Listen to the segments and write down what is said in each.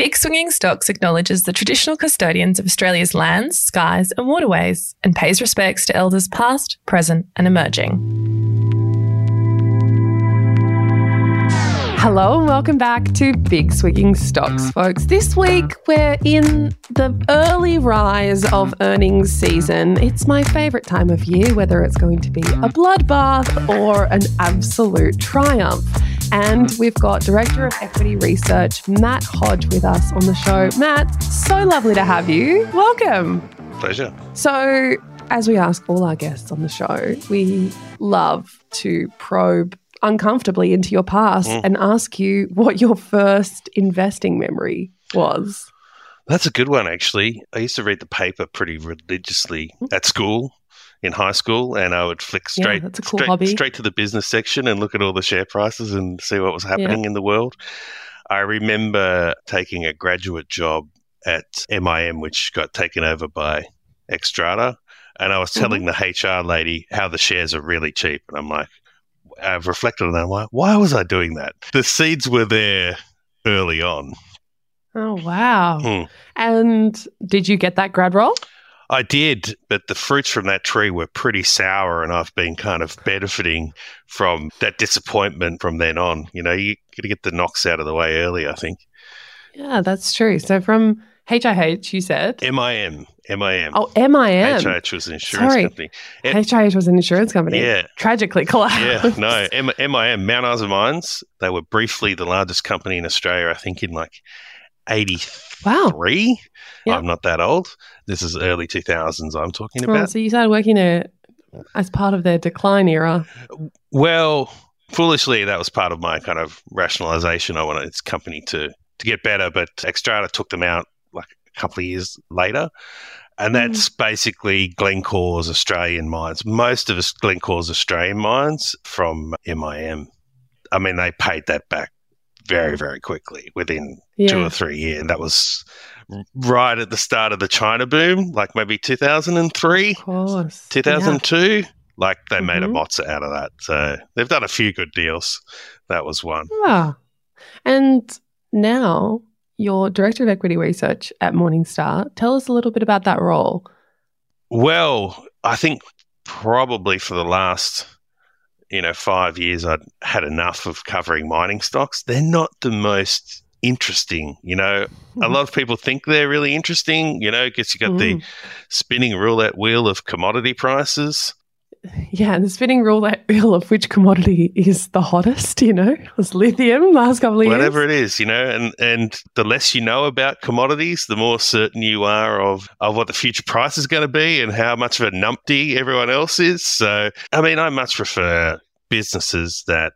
Big Swinging Stocks acknowledges the traditional custodians of Australia's lands, skies, and waterways and pays respects to elders past, present, and emerging. Hello and welcome back to Big Swinging Stocks, folks. This week we're in the early rise of earnings season. It's my favourite time of year, whether it's going to be a bloodbath or an absolute triumph. And we've got Director of Equity Research, Matt Hodge, with us on the show. Matt, so lovely to have you. Welcome. Pleasure. So, as we ask all our guests on the show, we love to probe uncomfortably into your past mm. and ask you what your first investing memory was. That's a good one, actually. I used to read the paper pretty religiously mm. at school, in high school, and I would flick straight, yeah, cool straight, straight, to the business section and look at all the share prices and see what was happening yeah. in the world. I remember taking a graduate job at MIM, which got taken over by Xstrata, and I was telling mm-hmm. the HR lady how the shares are really cheap, and I'm like, I've reflected on that. Why, why was I doing that? The seeds were there early on. Oh, wow. Hmm. And did you get that grad role? I did, but the fruits from that tree were pretty sour, and I've been kind of benefiting from that disappointment from then on. You know, you got to get the knocks out of the way early, I think. Yeah, that's true. So from HIH, you said? MIM. MIM. Oh, M I M. H I H was an insurance Sorry. company. HIH was an insurance company. Yeah. Tragically collapsed. Yeah, no. M- MIM, Mount Isa Mines, they were briefly the largest company in Australia, I think in like 83. Wow. Yep. I'm not that old. This is early 2000s I'm talking about. Oh, so you started working there as part of their decline era. Well, foolishly, that was part of my kind of rationalization. I wanted its company to, to get better, but Xstrata took them out a couple of years later. And that's mm. basically Glencore's Australian mines. Most of us Glencore's Australian mines from MIM. I mean, they paid that back very, very quickly within yeah. two or three years. And that was right at the start of the China boom, like maybe 2003, 2002. Yeah. Like they mm-hmm. made a mozza out of that. So they've done a few good deals. That was one. Yeah. And now you're Director of Equity Research at Morningstar. Tell us a little bit about that role. Well, I think probably for the last you know five years I'd had enough of covering mining stocks. They're not the most interesting. You know, a lot of people think they're really interesting. You know, because you got mm. the spinning roulette wheel of commodity prices. Yeah, the spinning wheel of which commodity is the hottest. You know, was lithium last couple of years. Whatever it is, you know, and and the less you know about commodities, the more certain you are of of what the future price is going to be and how much of a numpty everyone else is. So, I mean, I much prefer businesses that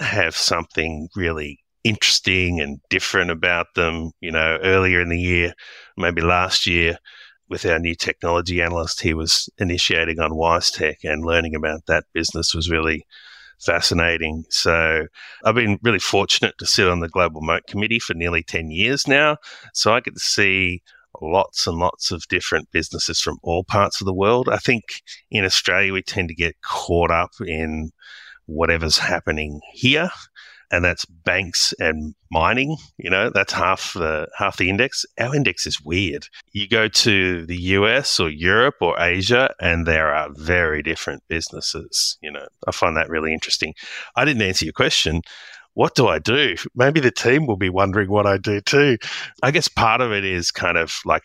have something really interesting and different about them. You know, earlier in the year, maybe last year, with our new technology analyst, he was initiating on WiseTech and learning about that business was really fascinating. So I've been really fortunate to sit on the Global Moat Committee for nearly 10 years now. So I get to see lots and lots of different businesses from all parts of the world. I think in Australia, we tend to get caught up in whatever's happening here and that's banks and mining. You know, that's half the half the index. Our index is weird. You go to the US or Europe or Asia, and there are very different businesses. You know, I find that really interesting. I didn't answer your question. What do I do? Maybe the team will be wondering what I do too. I guess part of it is kind of like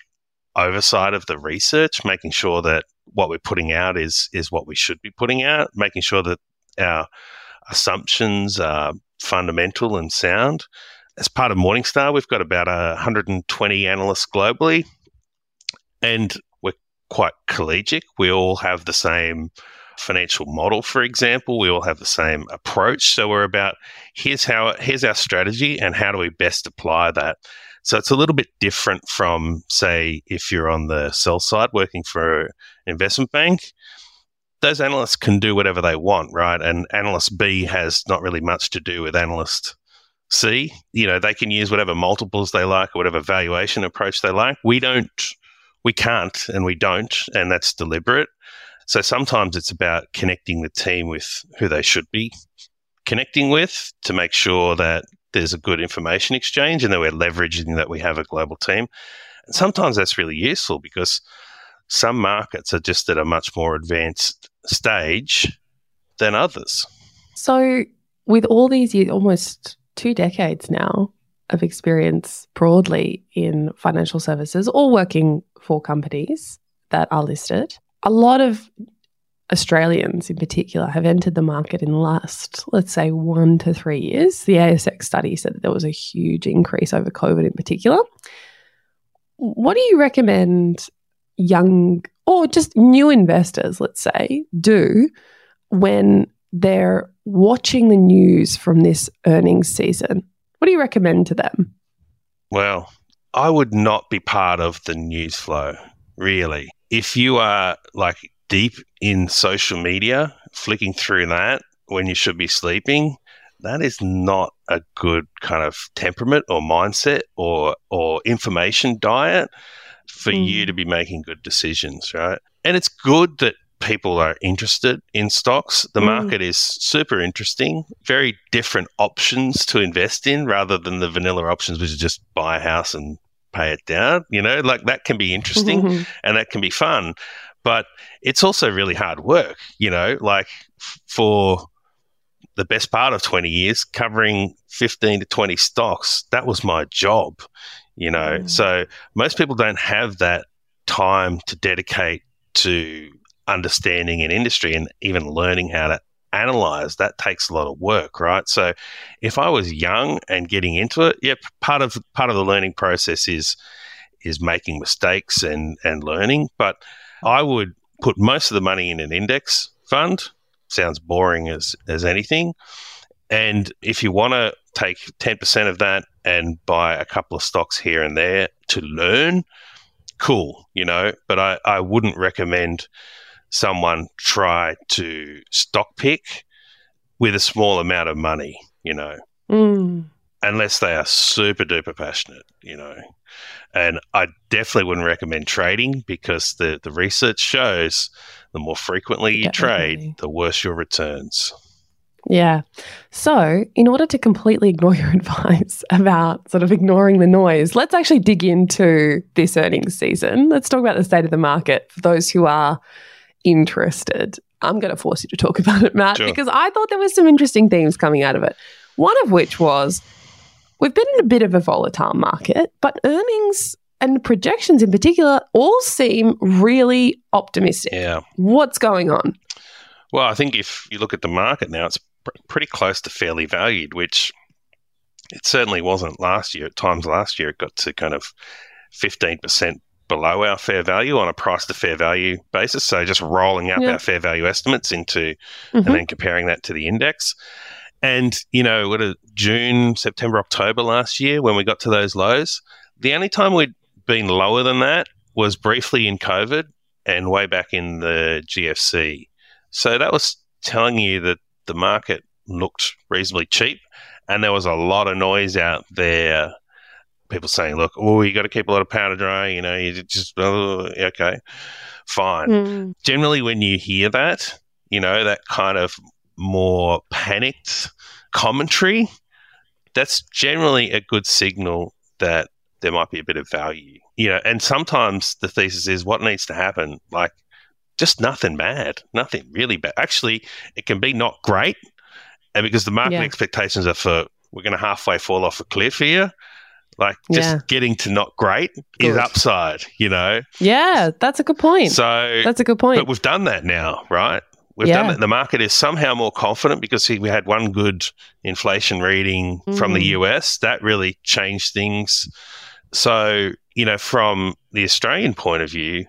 oversight of the research, making sure that what we're putting out is is what we should be putting out, making sure that our assumptions are fundamental and sound. As part of Morningstar, we've got about 120 analysts globally, and we're quite collegiate. We all have the same financial model, for example. We all have the same approach. So we're about here's how here's our strategy and how do we best apply that. So it's a little bit different from, say, if you're on the sell side working for an investment bank those analysts can do whatever they want, right? And analyst B has not really much to do with analyst C. You know, they can use whatever multiples they like or whatever valuation approach they like. We don't, we can't, and we don't, and that's deliberate. So sometimes it's about connecting the team with who they should be connecting with to make sure that there's a good information exchange and that we're leveraging that we have a global team. And sometimes that's really useful because some markets are just at a much more advanced stage than others. So, with all these years, almost two decades now of experience broadly in financial services, all working for companies that are listed, a lot of Australians in particular have entered the market in the last, let's say, one to three years. The ASX study said that there was a huge increase over COVID in particular. What do you recommend young or just new investors, let's say, do when they're watching the news from this earnings season? What do you recommend to them? Well, I would not be part of the news flow, really. If you are like deep in social media, flicking through that when you should be sleeping, that is not a good kind of temperament or mindset or or information diet for mm. you to be making good decisions, right? And it's good that people are interested in stocks. The mm. market is super interesting, very different options to invest in rather than the vanilla options, which is just buy a house and pay it down. You know, like that can be interesting mm-hmm. and that can be fun but it's also really hard work, you know, like f- for the best part of 20 years covering 15 to 20 stocks, that was my job, you know. Mm. So most people don't have that time to dedicate to understanding an industry and even learning how to analyze that takes a lot of work right so if i was young and getting into it yeah part of part of the learning process is is making mistakes and and learning but I would put most of the money in an index fund. Sounds boring as, as anything. And if you want to take 10% of that and buy a couple of stocks here and there to learn, cool, you know, but I, I wouldn't recommend someone try to stock pick with a small amount of money, you know, mm. unless they are super duper passionate, you know. And I definitely wouldn't recommend trading because the, the research shows the more frequently you trade, the worse your returns. Yeah. So, in order to completely ignore your advice about sort of ignoring the noise, let's actually dig into this earnings season. Let's talk about the state of the market for those who are interested. I'm going to force you to talk about it, Matt, sure. because I thought there were some interesting themes coming out of it. One of which was We've been in a bit of a volatile market, but earnings and projections in particular all seem really optimistic. Yeah. What's going on? Well, I think if you look at the market now, it's pr- pretty close to fairly valued, which it certainly wasn't last year. At times last year, it got to kind of 15% below our fair value on a price to fair value basis. So just rolling up yeah. our fair value estimates into mm-hmm. and then comparing that to the index. And, you know, what a June, September, October last year when we got to those lows, the only time we'd been lower than that was briefly in COVID and way back in the GFC. So that was telling you that the market looked reasonably cheap and there was a lot of noise out there. People saying, look, oh, you got to keep a lot of powder dry, you know, you just, oh, okay, fine. Mm. Generally, when you hear that, you know, that kind of more panicked commentary, that's generally a good signal that there might be a bit of value. You know, and sometimes the thesis is what needs to happen, like just nothing bad, nothing really bad. Actually, it can be not great. And because the market yeah. expectations are for we're going to halfway fall off a cliff here, like just yeah. getting to not great good. is upside, you know? Yeah, that's a good point. So that's a good point. But we've done that now, right? We've yeah. done that. The market is somehow more confident because we had one good inflation reading mm. from the mm. US. That really changed things. So, you know, from the Australian point of view,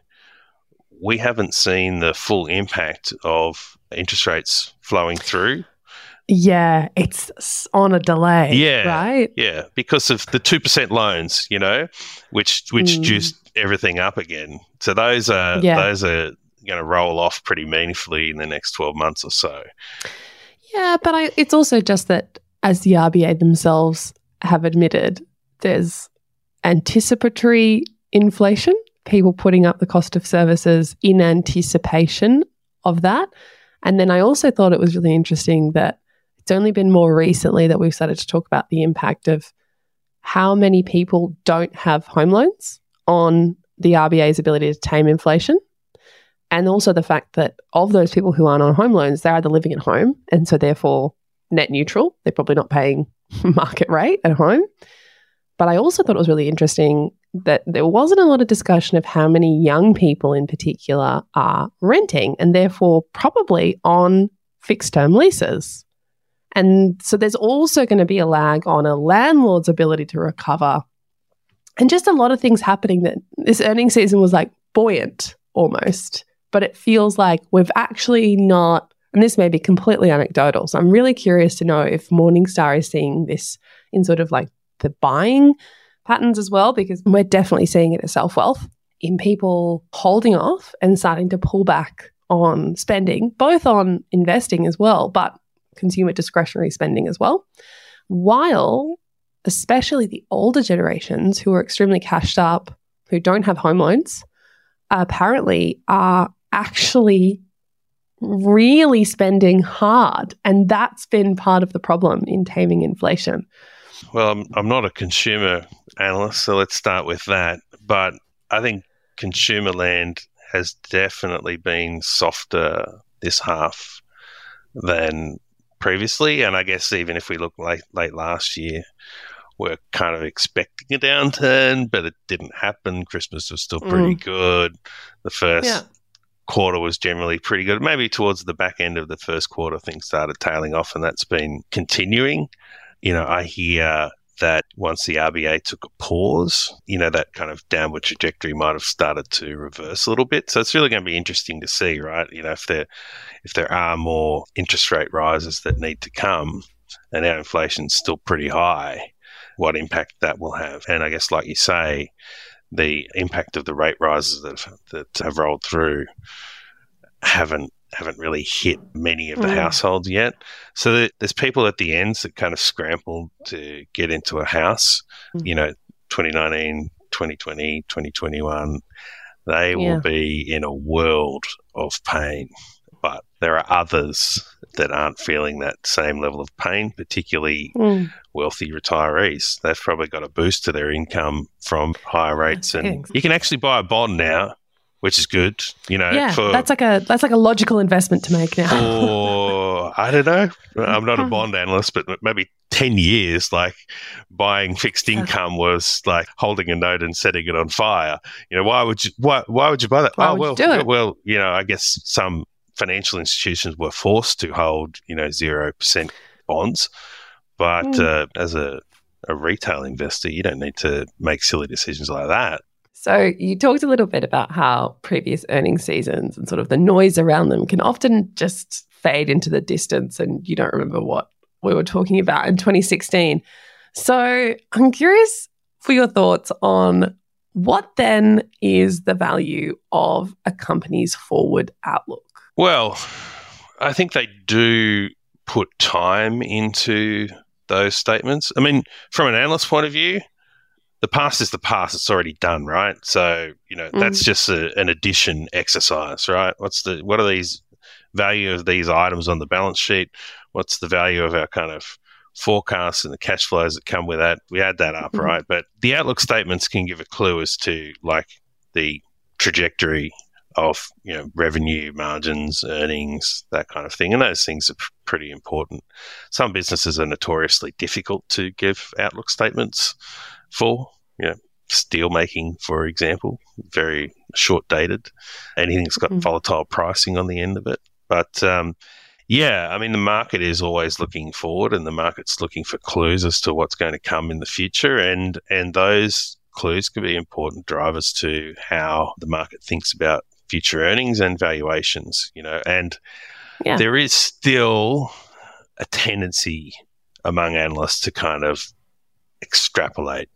we haven't seen the full impact of interest rates flowing through. Yeah, it's on a delay. Yeah, right. Yeah, because of the two percent loans, you know, which which mm. juiced everything up again. So those are yeah. those are going to roll off pretty meaningfully in the next 12 months or so. Yeah, but I, it's also just that, as the RBA themselves have admitted, there's anticipatory inflation, people putting up the cost of services in anticipation of that. And then I also thought it was really interesting that It's only been more recently that we've started to talk about the impact of how many people don't have home loans on the RBA's ability to tame inflation. And also the fact that of those people who aren't on home loans, they're either living at home and so therefore net neutral. They're probably not paying market rate at home. But I also thought it was really interesting that there wasn't a lot of discussion of how many young people in particular are renting and therefore probably on fixed term leases. And so there's also going to be a lag on a landlord's ability to recover. And just a lot of things happening that this earning season was like buoyant almost, but it feels like we've actually not, and this may be completely anecdotal. So I'm really curious to know if Morningstar is seeing this in sort of like the buying patterns as well, because we're definitely seeing it as Selfwealth in people holding off and starting to pull back on spending, both on investing as well, but consumer discretionary spending as well. While especially the older generations who are extremely cashed up, who don't have home loans, apparently are actually really spending hard. And that's been part of the problem in taming inflation. Well, I'm, I'm not a consumer analyst, so let's start with that. But I think consumer land has definitely been softer this half than previously. And I guess even if we look late, late last year, we're kind of expecting a downturn, but it didn't happen. Christmas was still pretty mm. good. The first yeah. quarter was generally pretty good. Maybe towards the back end of the first quarter, things started tailing off, and that's been continuing you know, I hear that once the RBA took a pause, you know, that kind of downward trajectory might have started to reverse a little bit. So it's really going to be interesting to see, right? You know, if there if there are more interest rate rises that need to come and our inflation's still pretty high, what impact that will have. And I guess like you say, the impact of the rate rises that that have rolled through haven't haven't really hit many of the mm. households yet. So there's people at the ends that kind of scramble to get into a house. Mm. You know, 2019, 2020, 2021, they yeah. will be in a world of pain. But there are others that aren't feeling that same level of pain, particularly mm. wealthy retirees. They've probably got a boost to their income from higher rates. And you can actually buy a bond now which is good. You know, yeah, for, that's like a that's like a logical investment to make now. Or I don't know. I'm not a bond analyst, but maybe ten years, like buying fixed income was like holding a note and setting it on fire. You know, why would you why why would you buy that? Why oh well, you well, you know, I guess some financial institutions were forced to hold you know zero percent bonds, but mm. uh, as a a retail investor, you don't need to make silly decisions like that. So, you talked a little bit about how previous earning seasons and sort of the noise around them can often just fade into the distance and you don't remember what we were talking about in 2016. So, I'm curious for your thoughts on what then is the value of a company's forward outlook? Well, I think they do put time into those statements. I mean, from an analyst point of view, the past is the past. It's already done, right? So you know mm. that's just a, an addition exercise, right? What's the what are these value of these items on the balance sheet? What's the value of our kind of forecasts and the cash flows that come with that? We add that up, mm. right? But the outlook statements can give a clue as to like the trajectory of you know revenue margins earnings that kind of thing and those things are p- pretty important some businesses are notoriously difficult to give outlook statements for. You know, steel making, for example, very short dated. Anything that's got mm-hmm. volatile pricing on the end of it. But um, yeah, I mean, the market is always looking forward, and the market's looking for clues as to what's going to come in the future, and and those clues can be important drivers to how the market thinks about future earnings and valuations. You know, and yeah. there is still a tendency among analysts to kind of extrapolate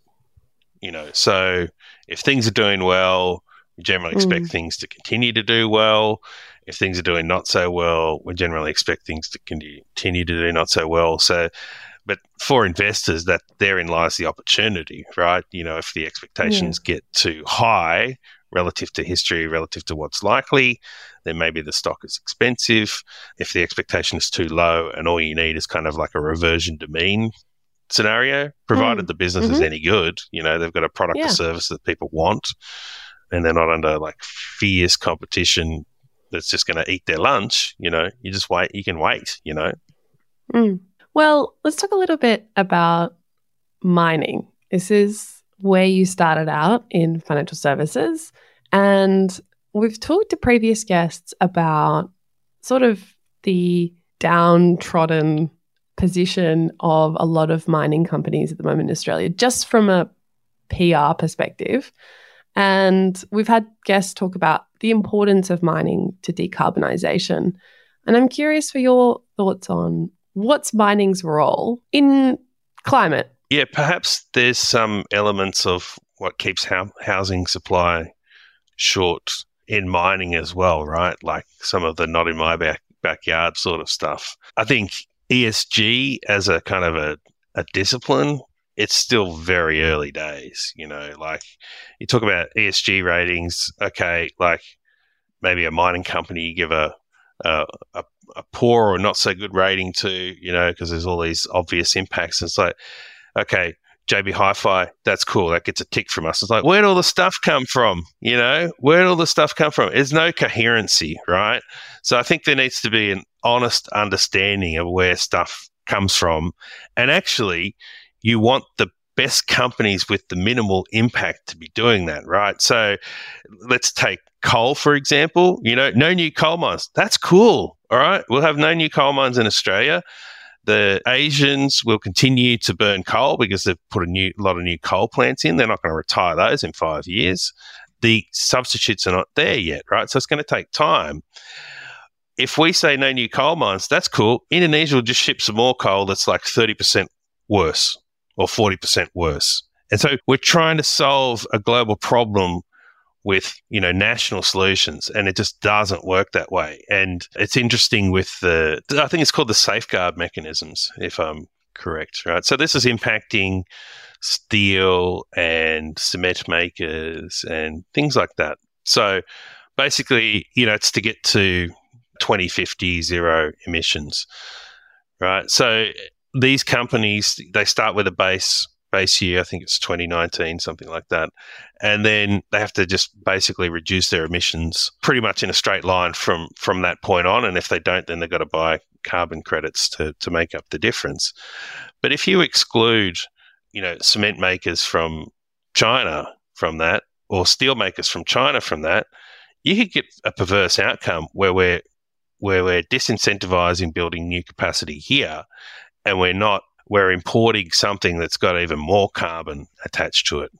you know, so if things are doing well, we generally expect mm. things to continue to do well. If things are doing not so well, we generally expect things to continue to do not so well. So, but for investors, that therein lies the opportunity, right? You know, if the expectations yeah. get too high relative to history, relative to what's likely, then maybe the stock is expensive. If the expectation is too low and all you need is kind of like a reversion to mean scenario, provided mm. the business mm-hmm. is any good, you know, they've got a product yeah. or service that people want and they're not under like fierce competition that's just going to eat their lunch, you know, you just wait, you can wait, you know. Mm. Well, let's talk a little bit about mining. This is where you started out in financial services. And we've talked to previous guests about sort of the downtrodden position of a lot of mining companies at the moment in Australia, just from a PR perspective. And we've had guests talk about the importance of mining to decarbonisation. And I'm curious for your thoughts on what's mining's role in climate? Yeah, perhaps there's some elements of what keeps housing supply short in mining as well, right? Like some of the not in my back, backyard sort of stuff. I think ESG as a kind of a, a discipline, it's still very early days, you know, like you talk about ESG ratings, okay, like maybe a mining company you give a, a, a a poor or not so good rating to, you know, because there's all these obvious impacts. It's like, okay, JB Hi-Fi, that's cool. That gets a tick from us. It's like, where'd all the stuff come from? You know, where'd all the stuff come from? There's no coherency, right? So I think there needs to be an honest understanding of where stuff comes from. And actually, you want the best companies with the minimal impact to be doing that, right? So let's take coal, for example. You know, no new coal mines. That's cool. All right. We'll have no new coal mines in Australia. The Asians will continue to burn coal because they've put a new lot of new coal plants in. They're not going to retire those in five years. The substitutes are not there yet, right? So it's going to take time. If we say no new coal mines, that's cool. Indonesia will just ship some more coal that's like 30% worse or 40% worse. And so we're trying to solve a global problem with you know national solutions and it just doesn't work that way. And it's interesting with the i think it's called the safeguard mechanisms if i'm correct right? So this is impacting steel and cement makers and things like that. So basically you know it's to get to 2050 zero emissions right? So these companies they start with a base base year. I think it's 2019, something like that. And then they have to just basically reduce their emissions pretty much in a straight line from from that point on. And if they don't, then they've got to buy carbon credits to to make up the difference. But if you exclude, you know, cement makers from China from that, or steel makers from China from that, you could get a perverse outcome where we're where we're disincentivizing building new capacity here, and we're not we're importing something that's got even more carbon attached to it.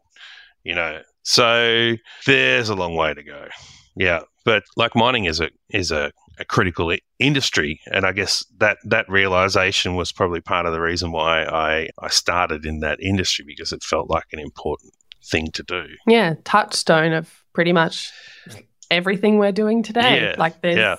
You know, so there's a long way to go. Yeah, but like mining is a is a, a critical I- industry, and I guess that that realization was probably part of the reason why I I started in that industry because it felt like an important thing to do. Yeah, touchstone of pretty much everything we're doing today. Yeah, like there's yeah.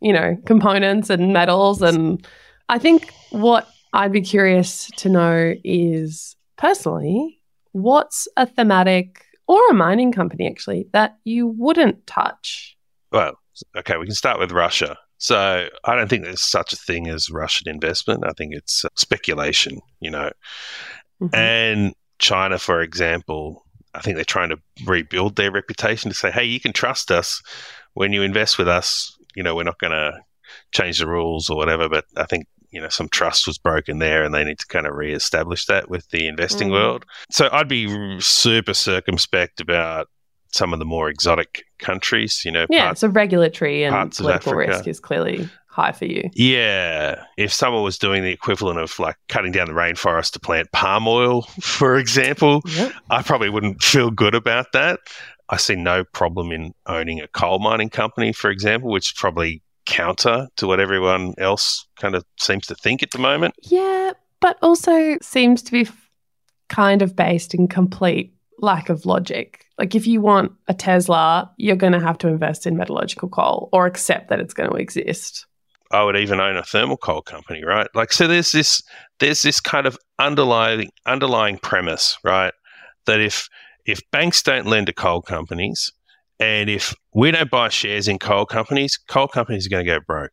you know components and metals, and I think what I'd be curious to know is personally, what's a thematic or a mining company actually that you wouldn't touch? Well, okay, we can start with Russia. So I don't think there's such a thing as Russian investment. I think it's uh, speculation, you know. Mm-hmm. And China, for example, I think they're trying to rebuild their reputation to say, hey, you can trust us when you invest with us. You know, we're not going to change the rules or whatever. But I think you know some trust was broken there and they need to kind of re-establish that with the investing mm. world so i'd be super circumspect about some of the more exotic countries you know yeah parts, so regulatory and political risk is clearly high for you yeah if someone was doing the equivalent of like cutting down the rainforest to plant palm oil for example yep. i probably wouldn't feel good about that I see no problem in owning a coal mining company, for example, which probably counter to what everyone else kind of seems to think at the moment. Yeah, but also seems to be kind of based in complete lack of logic. Like if you want a Tesla, you're going to have to invest in metallurgical coal or accept that it's going to exist. I would even own a thermal coal company, right? Like so there's this there's this kind of underlying underlying premise, right? That if if banks don't lend to coal companies And if we don't buy shares in coal companies, coal companies are going to go broke.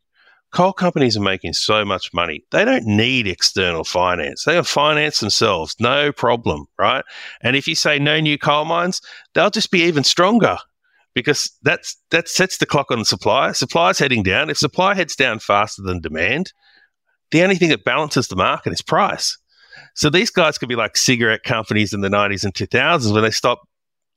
Coal companies are making so much money. They don't need external finance. They can finance themselves, no problem, right? And if you say no new coal mines, they'll just be even stronger because that's that sets the clock on the supply. Supply's heading down. If supply heads down faster than demand, the only thing that balances the market is price. So these guys could be like cigarette companies in the 90s and 2000s when they stopped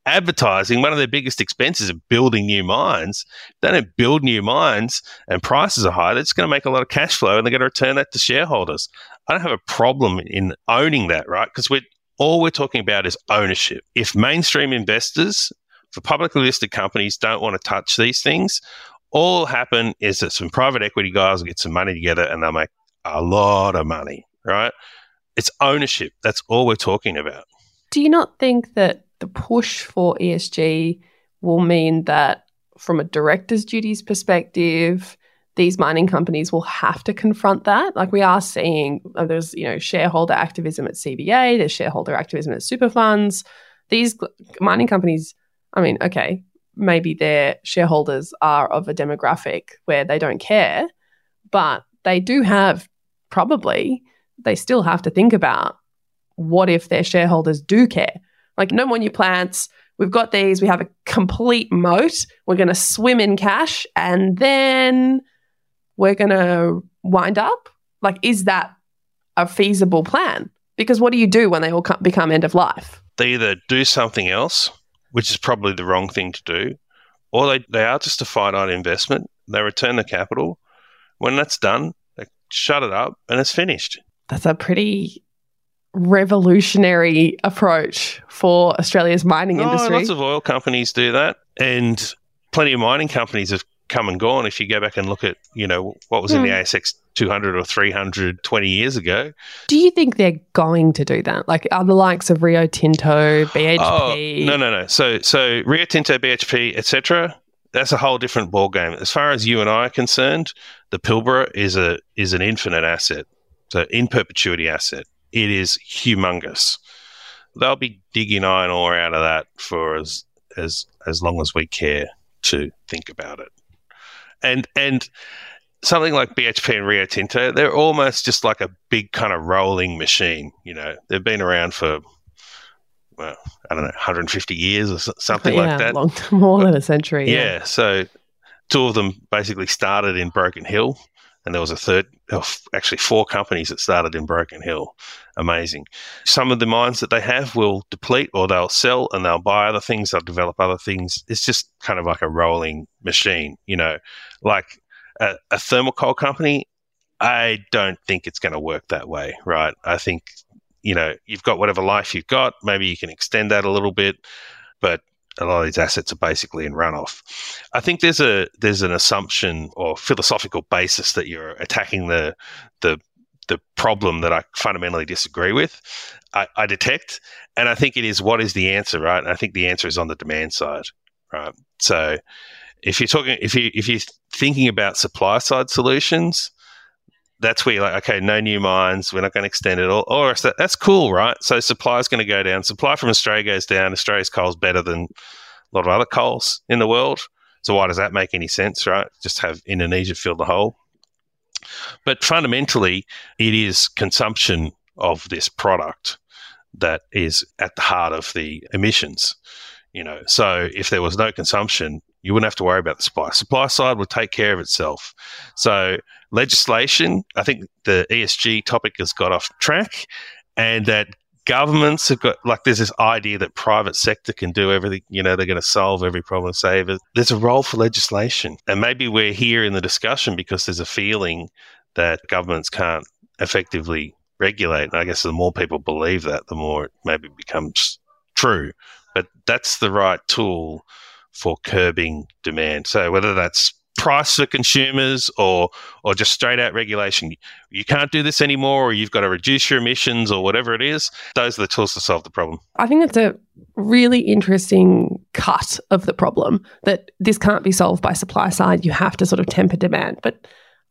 advertising. One of their biggest expenses of building new mines. They don't build new mines and prices are high. Just going to make a lot of cash flow and they're going to return that to shareholders. I don't have a problem in owning that, right? Because we're all we're talking about is ownership. If mainstream investors for publicly listed companies don't want to touch these things, all will happen is that some private equity guys will get some money together and they'll make a lot of money, right? It's ownership. That's all we're talking about. Do you not think that the push for ESG will mean that from a director's duties perspective, these mining companies will have to confront that. Like we are seeing, uh, there's you know shareholder activism at CBA, there's shareholder activism at super funds. These mining companies, I mean, okay, maybe their shareholders are of a demographic where they don't care, but they do have probably they still have to think about what if their shareholders do care? Like, no more new plants. We've got these. We have a complete moat. We're going to swim in cash and then we're going to wind up. Like, is that a feasible plan? Because what do you do when they all become end of life? They either do something else, which is probably the wrong thing to do, or they, they are just a finite investment. They return the capital. When that's done, they shut it up and it's finished. That's a pretty revolutionary approach for Australia's mining oh, industry. Lots of oil companies do that, and plenty of mining companies have come and gone. If you go back and look at, you know, what was in the hmm. ASX 200 or 300 20 years ago. Do you think they're going to do that? Like are the likes of Rio Tinto, BHP? Oh, no, no, no. So, so Rio Tinto, BHP, etc. That's a whole different ball game. As far as you and I are concerned, the Pilbara is a is an infinite asset, so in perpetuity asset it is humongous. They'll be digging iron ore out of that for as as as long as we care to think about it. And and something like BHP and Rio Tinto, they're almost just like a big kind of rolling machine. You know, they've been around for well, I don't know, 150 years or something yeah, like that. Long, more than a century. Yeah. yeah. So two of them basically started in Broken Hill, and there was a third, uh, actually four companies that started in Broken Hill. Amazing. Some of the mines that they have will deplete or they'll sell and they'll buy other things, they'll develop other things. It's just kind of like a rolling machine, you know, like a, a thermal coal company. I don't think it's going to work that way, right? I think, you know, you've got whatever life you've got. Maybe you can extend that a little bit, but a lot of these assets are basically in runoff. I think there's a there's an assumption or philosophical basis that you're attacking the the the problem that I fundamentally disagree with. I, I detect, and I think it is what is the answer, right? And I think the answer is on the demand side, right? So if you're talking if you if you're thinking about supply side solutions, that's where you're like, okay, no new mines, we're not going to extend it, or, or that's cool, right? So supply is going to go down. Supply from Australia goes down. Australia's coal is better than a lot of other coals in the world. So why does that make any sense, right? Just have Indonesia fill the hole. But fundamentally, it is consumption of this product that is at the heart of the emissions. You know, so if there was no consumption, you wouldn't have to worry about the supply. Supply side would take care of itself. So legislation, I think the ESG topic has got off track, and that governments have got like there's this idea that private sector can do everything. You know, they're going to solve every problem, save it. There's a role for legislation, and maybe we're here in the discussion because there's a feeling that governments can't effectively regulate. And I guess the more people believe that, the more it maybe becomes true. But that's the right tool for curbing demand. So whether that's price for consumers or or just straight out regulation. You can't do this anymore or you've got to reduce your emissions or whatever it is. Those are the tools to solve the problem. I think it's a really interesting cut of the problem that this can't be solved by supply side. You have to sort of temper demand. But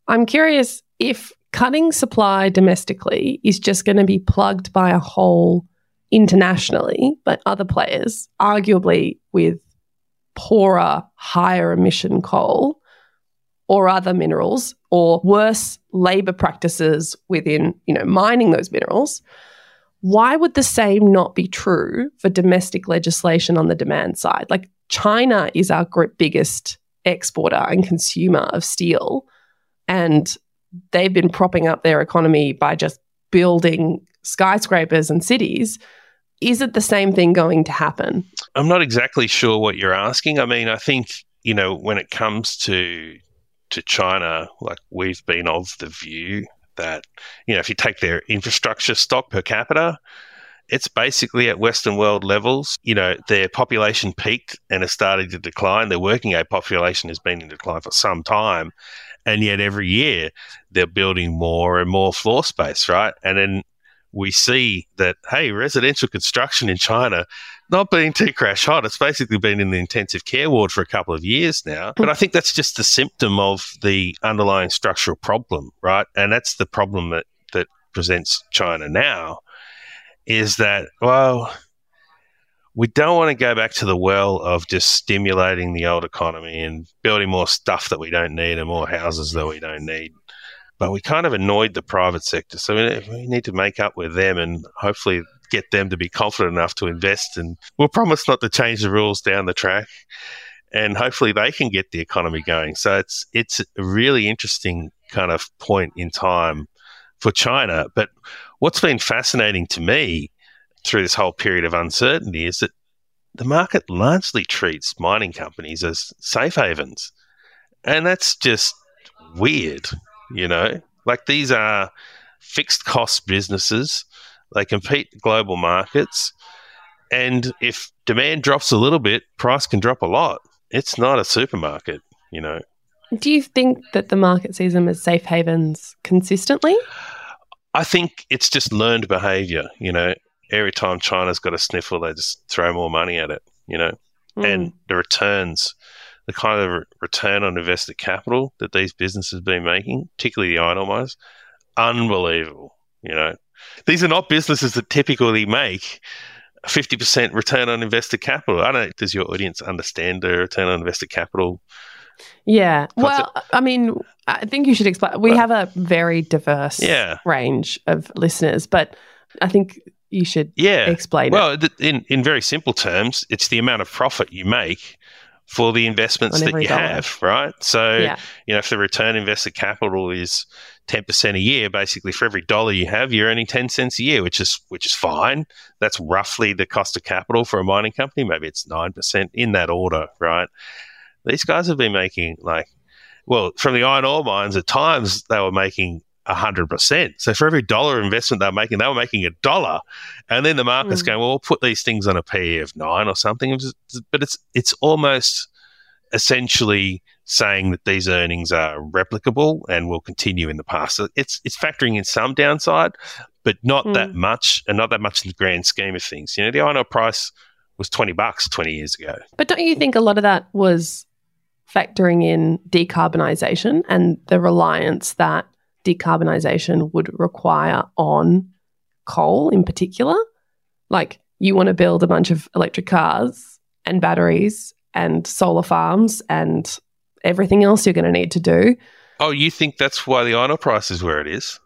I'm curious if cutting supply domestically is just going to be plugged by a hole internationally, but other players, arguably with poorer, higher emission coal or other minerals or worse labor practices within, you know, mining those minerals, why would the same not be true for domestic legislation on the demand side? Like China is our biggest exporter and consumer of steel and they've been propping up their economy by just building skyscrapers and cities. Is it the same thing going to happen? I'm not exactly sure what you're asking. I mean, I think, you know, when it comes to to China, like we've been of the view that, you know, if you take their infrastructure stock per capita, it's basically at Western world levels. You know, their population peaked and has started to decline. Their working age population has been in decline for some time. And yet every year they're building more and more floor space, right? And then we see that, hey, residential construction in China not being too crash hot. It's basically been in the intensive care ward for a couple of years now. But I think that's just the symptom of the underlying structural problem, right? And that's the problem that, that presents China now is that, well, we don't want to go back to the well of just stimulating the old economy and building more stuff that we don't need and more houses that we don't need. But we kind of annoyed the private sector. So we need to make up with them and hopefully get them to be confident enough to invest. And we'll promise not to change the rules down the track. And hopefully they can get the economy going. So it's it's a really interesting kind of point in time for China. But what's been fascinating to me through this whole period of uncertainty is that the market largely treats mining companies as safe havens. And that's just weird, you know? Like these are fixed cost businesses, they compete global markets. And if demand drops a little bit, price can drop a lot. It's not a supermarket, you know. Do you think that the market sees them as safe havens consistently? I think it's just learned behavior, you know every time China's got a sniffle, they just throw more money at it, you know. Mm. And the returns, the kind of return on invested capital that these businesses have been making, particularly the iron mines, unbelievable, you know. These are not businesses that typically make 50% return on invested capital. I don't does your audience understand the return on invested capital? Yeah. Concept? Well, I mean, I think you should explain. We have a very diverse yeah. range of listeners, but I think you should yeah. explain well, it. in, in very simple terms, it's the amount of profit you make for the investments that you dollar. have, right? So, yeah. you know, if the return invested capital is 10% a year, basically for every dollar you have, you're earning 10 cents a year, which is which is fine. That's roughly the cost of capital for a mining company. Maybe it's 9% in that order, right? These guys have been making like well, from the iron ore mines, at times they were making 100%. So for every dollar investment they're making, they were making a dollar. And then the market's mm. going, well, we'll put these things on a PE of nine or something. But it's, it's almost essentially saying that these earnings are replicable and will continue in the past. So it's, it's factoring in some downside, but not mm. that much and not that much in the grand scheme of things. You know, the iron ore price was 20 bucks 20 years ago. But don't you think a lot of that was factoring in decarbonisation and the reliance that decarbonisation would require on coal in particular. Like you want to build a bunch of electric cars and batteries and solar farms and everything else you're going to need to do. Oh, you think that's why the iron ore price is where it is?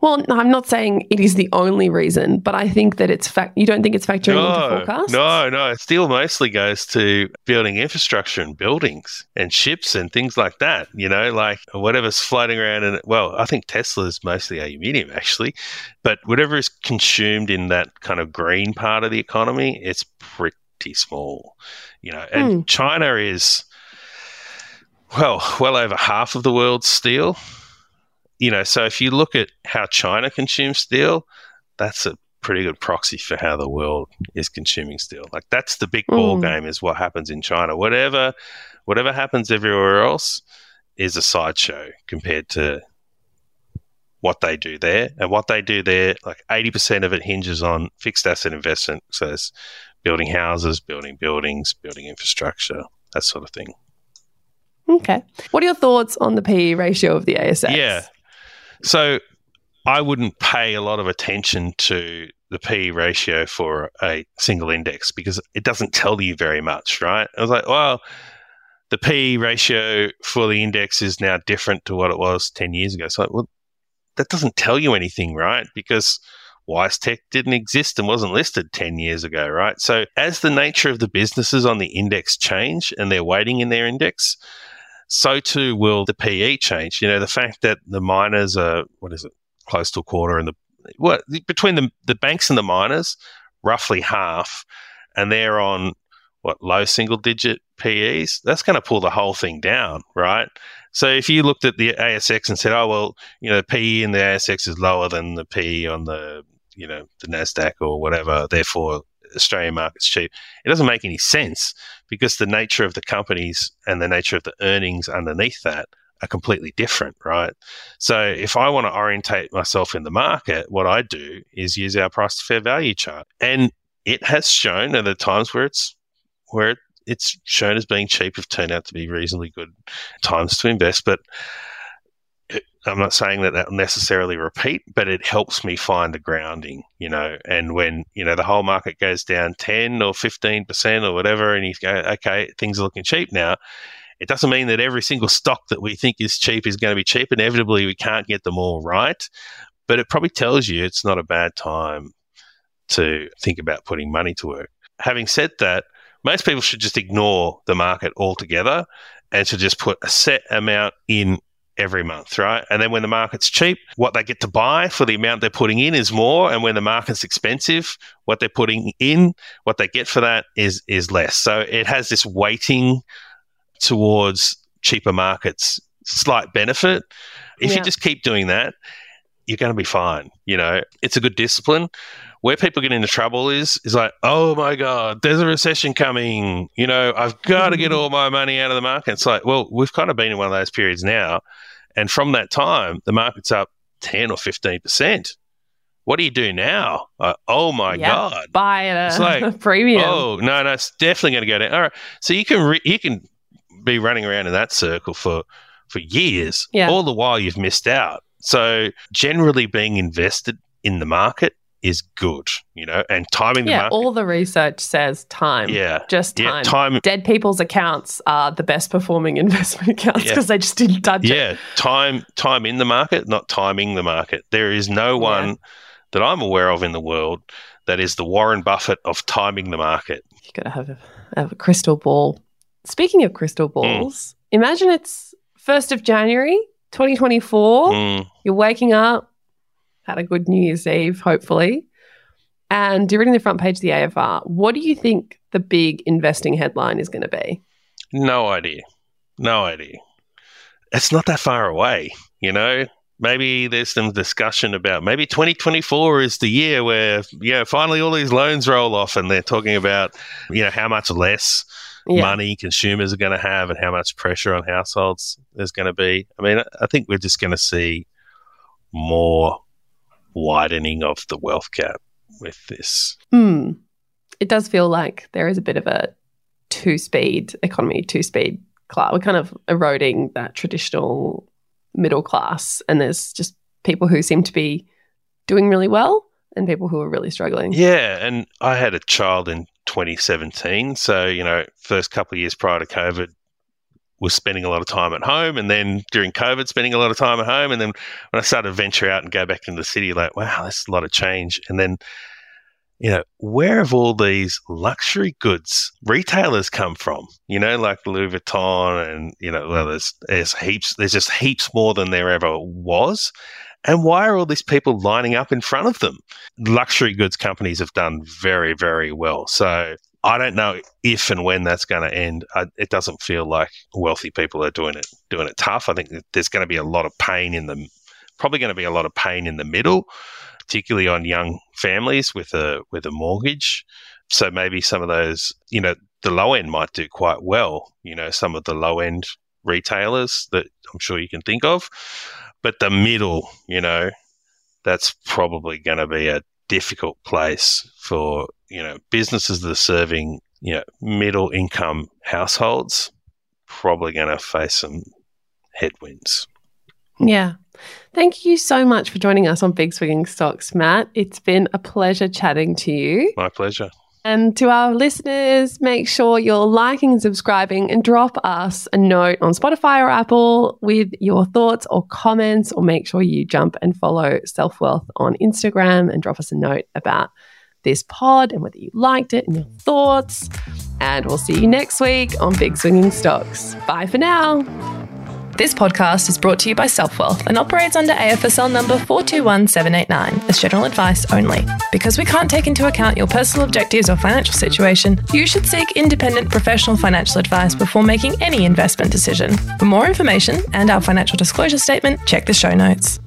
Well, no, I'm not saying it is the only reason, but I think that it's fact. You don't think it's factoring no, into forecasts? No, no. Steel mostly goes to building infrastructure and buildings and ships and things like that. You know, like whatever's floating around. And well, I think Tesla is mostly aluminium actually, but whatever is consumed in that kind of green part of the economy, it's pretty small. You know, and hmm. China is well, well over half of the world's steel you know, so if you look at how China consumes steel, that's a pretty good proxy for how the world is consuming steel. Like that's the big ball mm. game is what happens in China. Whatever whatever happens everywhere else is a sideshow compared to what they do there. And what they do there, like 80% of it hinges on fixed asset investment. So it's building houses, building buildings, building infrastructure, that sort of thing. Okay. What are your thoughts on the PE ratio of the ASX? Yeah. So I wouldn't pay a lot of attention to the P ratio for a single index because it doesn't tell you very much, right? I was like, well, the P ratio for the index is now different to what it was 10 years ago. So, well, that doesn't tell you anything, right? Because WiseTech didn't exist and wasn't listed 10 years ago, right? So, as the nature of the businesses on the index change and they're weighting in their index, so too will the PE change. You know, the fact that the miners are, what is it, close to a quarter and the, what, between the, the banks and the miners, roughly half, and they're on what, low single digit PEs, that's going to pull the whole thing down, right? So if you looked at the ASX and said, oh, well, you know, PE in the ASX is lower than the PE on the, you know, the NASDAQ or whatever, therefore Australian market's cheap. It doesn't make any sense because the nature of the companies and the nature of the earnings underneath that are completely different, right? So if I want to orientate myself in the market, what I do is use our price to fair value chart. And it has shown at the times where it's where it's shown as being cheap have turned out to be reasonably good times to invest. But I'm not saying that that will necessarily repeat, but it helps me find a grounding, you know. And when, you know, the whole market goes down 10 or 15% or whatever, and you go, okay, things are looking cheap now, it doesn't mean that every single stock that we think is cheap is going to be cheap. Inevitably, we can't get them all right. But it probably tells you it's not a bad time to think about putting money to work. Having said that, most people should just ignore the market altogether and should just put a set amount in every month, right? And then when the market's cheap, what they get to buy for the amount they're putting in is more. And when the market's expensive, what they're putting in, what they get for that is is less. So it has this weighting towards cheaper markets, slight benefit. If yeah. you just keep doing that, you're going to be fine. You know, it's a good discipline where people get into trouble is is like, oh my god, there's a recession coming. You know, I've got to get all my money out of the market. It's like, well, we've kind of been in one of those periods now, and from that time, the market's up ten or fifteen percent. What do you do now? Uh, oh my yep, god, buy a it's like, premium. Oh no, no, it's definitely going to go down. All right, so you can re- you can be running around in that circle for for years, yeah. all the while you've missed out. So generally, being invested in the market is good, you know, and timing the yeah, market. all the research says time. Yeah. Just time. Yeah, time. Dead people's accounts are the best performing investment accounts because yeah. they just didn't touch yeah, it. Yeah. Time time in the market, not timing the market. There is no one yeah. that I'm aware of in the world that is the Warren Buffett of timing the market. You gotta have a, have a crystal ball. Speaking of crystal hmm. balls, mm. imagine it's first of January, 2024. Mm. You're waking up had a good New Year's Eve, hopefully. And you're reading the front page of the AFR. What do you think the big investing headline is going to be? No idea. No idea. It's not that far away, you know? Maybe there's some discussion about maybe 2024 is the year where, you know, finally all these loans roll off and they're talking about, you know, how much less yeah. money consumers are going to have and how much pressure on households there's going to be. I mean, I think we're just going to see more widening of the wealth gap with this. Mm. It does feel like there is a bit of a two speed economy, two speed class. We're kind of eroding that traditional middle class, and there's just people who seem to be doing really well and people who are really struggling. Yeah, and I had a child in 2017, so you know, first couple of years prior to COVID, was spending a lot of time at home and then during COVID spending a lot of time at home. And then when I started to venture out and go back into the city, like, wow, that's a lot of change. And then, you know, where have all these luxury goods retailers come from? You know, like Louis Vuitton and, you know, well, there's, there's heaps, there's just heaps more than there ever was. And why are all these people lining up in front of them? Luxury goods companies have done very, very well. So I don't know if and when that's going to end. I, it doesn't feel like wealthy people are doing it doing it tough. I think there's going to be a lot of pain in the probably going to be a lot of pain in the middle, particularly on young families with a with a mortgage. So maybe some of those, you know, the low end might do quite well. You know, some of the low end retailers that I'm sure you can think of, but the middle, you know, that's probably going to be a difficult place for you know businesses that are serving you know middle income households probably going to face some headwinds. Yeah. Thank you so much for joining us on Big Swinging Stocks, Matt. It's been a pleasure chatting to you. My pleasure. And to our listeners, make sure you're liking and subscribing and drop us a note on Spotify or Apple with your thoughts or comments, or make sure you jump and follow Selfwealth on Instagram and drop us a note about this pod and whether you liked it and your thoughts. And we'll see you next week on Big Swinging Stocks. Bye for now. This podcast is brought to you by Selfwealth and operates under AFSL number 421789 as general advice only. Because we can't take into account your personal objectives or financial situation, you should seek independent professional financial advice before making any investment decision. For more information and our financial disclosure statement, check the show notes.